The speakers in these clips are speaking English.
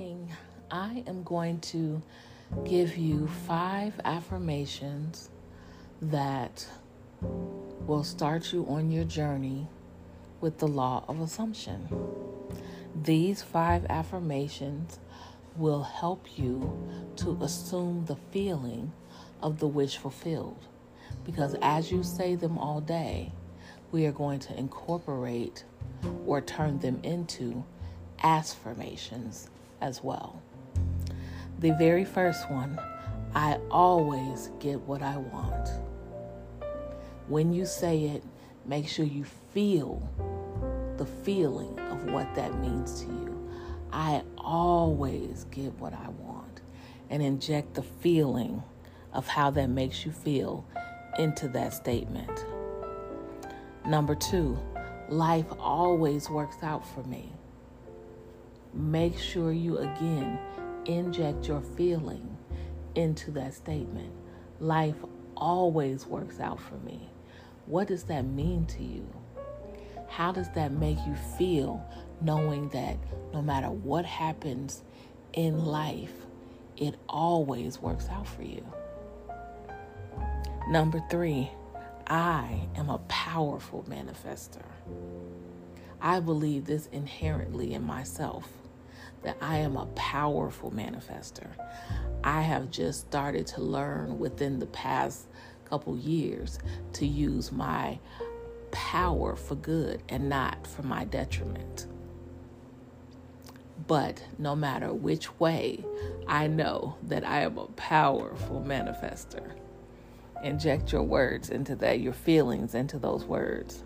Morning. I am going to give you five affirmations that will start you on your journey with the law of assumption. These five askfirmations will help you to assume the feeling of the wish fulfilled. Because as you say them all day, we are going to incorporate or turn them into affirmations as well. The very first one I always get what I want. When you say it, make sure you feel the feeling of what that means to you. I always get what I want and inject the feeling of how that makes you feel into that statement. Number two, life always works out for me make sure you again inject your feeling into that statement. Life always works out for me. What does that mean to you? How does that make you feel knowing that no matter what happens in life, it always works out for you? Number three, I am a powerful manifester. I believe this inherently in myself that I am a powerful manifester. I have just started to learn within the past couple years to use my power for good and not for my detriment. But no matter which way, I know that I am a powerful manifester. Inject your words into that, your feelings into those words.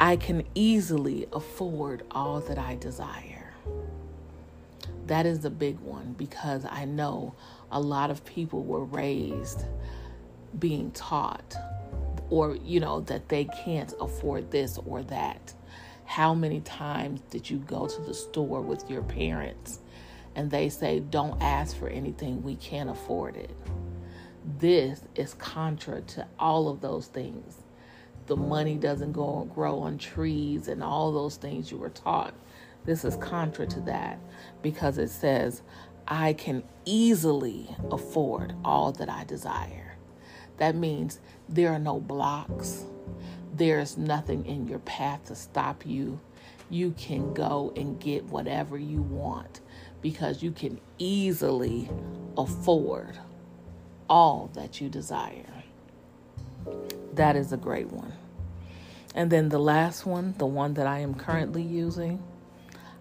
I can easily afford all that I desire. That is the big one because I know a lot of people were raised being taught or, you know, that they can't afford this or that. How many times did you go to the store with your parents and they say, don't ask for anything, we can't afford it? This is contra to all of those things. The money doesn't go grow on trees and all those things you were taught this is contra to that because it says, I can easily afford all that I desire. That means there are no blocks, there's nothing in your path to stop you. You can go and get whatever you want because you can easily afford all that you desire. That is a great one. And then the last one, the one that I am currently using,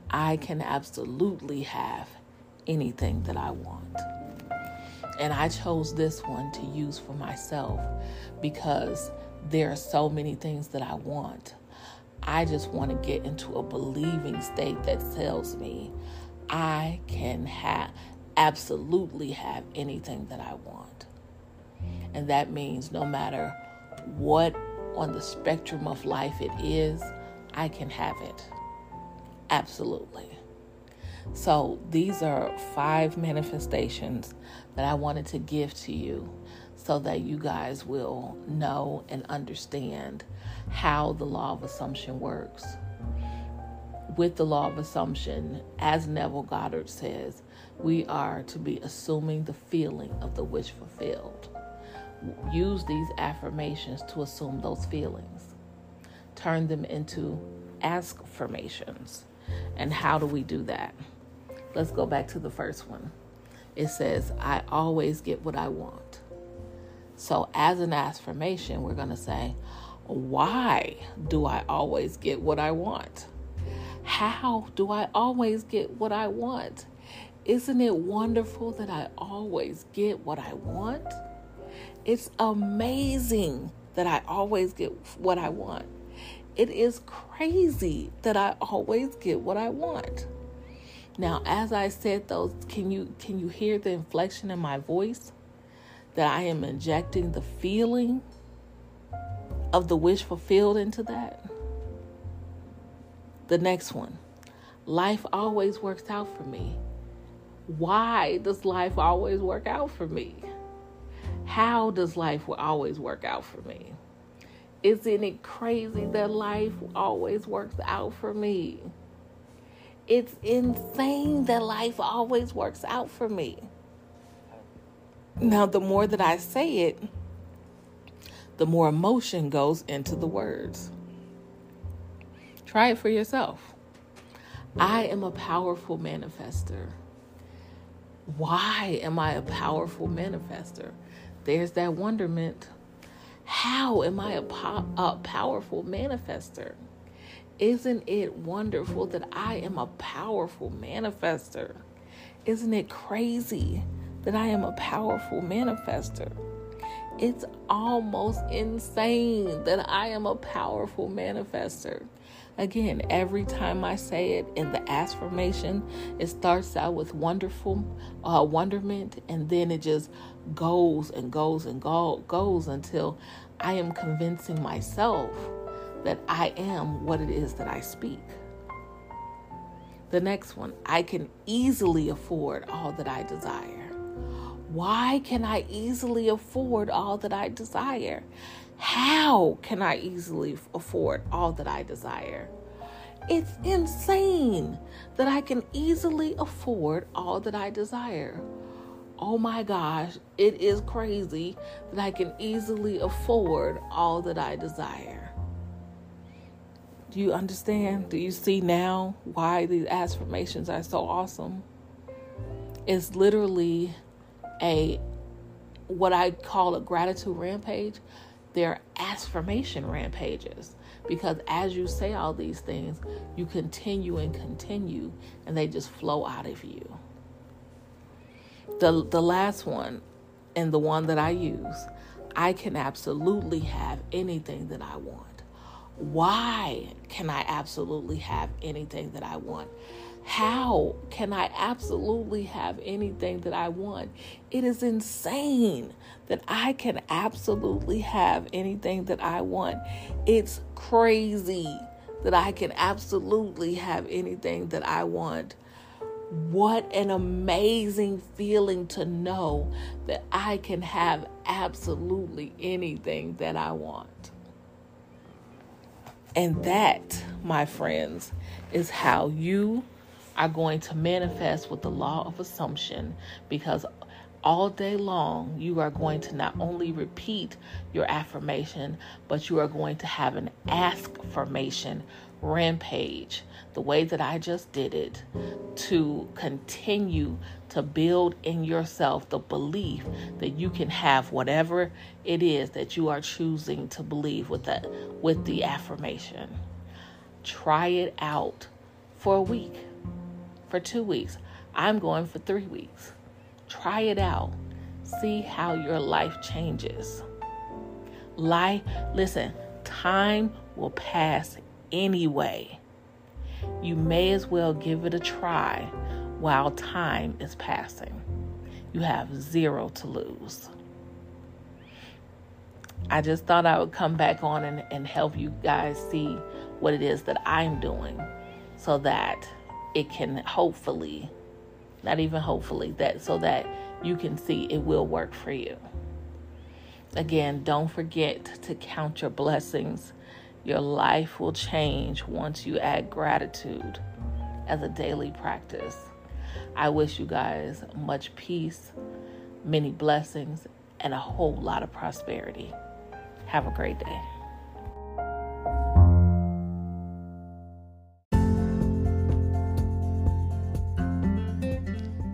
I can absolutely have anything that I want. And I chose this one to use for myself because there are so many things that I want. I just want to get into a believing state that tells me I can have absolutely have anything that I want. And that means no matter what on the spectrum of life it is, I can have it. Absolutely. So, these are five manifestations that I wanted to give to you so that you guys will know and understand how the law of assumption works. With the law of assumption, as Neville Goddard says, we are to be assuming the feeling of the wish fulfilled. Use these affirmations to assume those feelings, turn them into askfirmations and how do we do that? Let's go back to the first one. It says, I always get what I want. So, as an askfirmation, we're going to say, Why do I always get what I want? How do I always get what I want? Isn't it wonderful that I always get what I want? It's amazing that I always get what I want It is crazy that I always get what I want. Now, as I said those, can you can you hear the inflection in my voice? That I am injecting the feeling of the wish fulfilled into that. The next one. Life always works out for me. Why does life always work out for me? How does life always work out for me? Isn't it crazy that life always works out for me? It's insane that life always works out for me. Now, the more that I say it, the more emotion goes into the words. Try it for yourself. I am a powerful manifester. Why am I a powerful manifester? There's that wonderment. How am I a, po- a powerful manifester? Isn't it wonderful that I am a powerful manifester? Isn't it crazy that I am a powerful manifester? It's almost insane that I am a powerful manifester. Again, every time I say it in the affirmation, it starts out with wonderful uh, wonderment, and then it just goes and goes and go, goes until I am convincing myself that I am what it is that I speak. The next one, I can easily afford all that I desire. Why can I easily afford all that I desire? How can I easily afford all that I desire? It's insane that I can easily afford all that I desire. Oh my gosh, it is crazy that I can easily afford all that I desire. Do you understand? Do you see now why these affirmations are so awesome? It's literally a what I call a gratitude rampage, they're askfirmation rampages. Because as you say all these things, you continue and continue, and they just flow out of you. The, the last one, and the one that I use, I can absolutely have anything that I want. Why can I absolutely have anything that I want? How can I absolutely have anything that I want? It is insane that I can absolutely have anything that I want. It's crazy that I can absolutely have anything that I want. What an amazing feeling to know that I can have absolutely anything that I want. And that, my friends, is how you are going to manifest with the law of assumption because all day long you are going to not only repeat your affirmation, but you are going to have an ask formation rampage, the way that I just did it, to continue to build in yourself the belief that you can have whatever it is that you are choosing to believe with that with the affirmation. Try it out for a week for two weeks. I'm going for three weeks. Try it out. See how your life changes. Life, listen, time will pass anyway. You may as well give it a try while time is passing. You have zero to lose. I just thought I would come back on and, and help you guys see what it is that I'm doing so that it can hopefully, not even hopefully, that so that you can see it will work for you. Again, don't forget to count your blessings. Your life will change once you add gratitude as a daily practice. I wish you guys much peace, many blessings, and a whole lot of prosperity. Have a great day.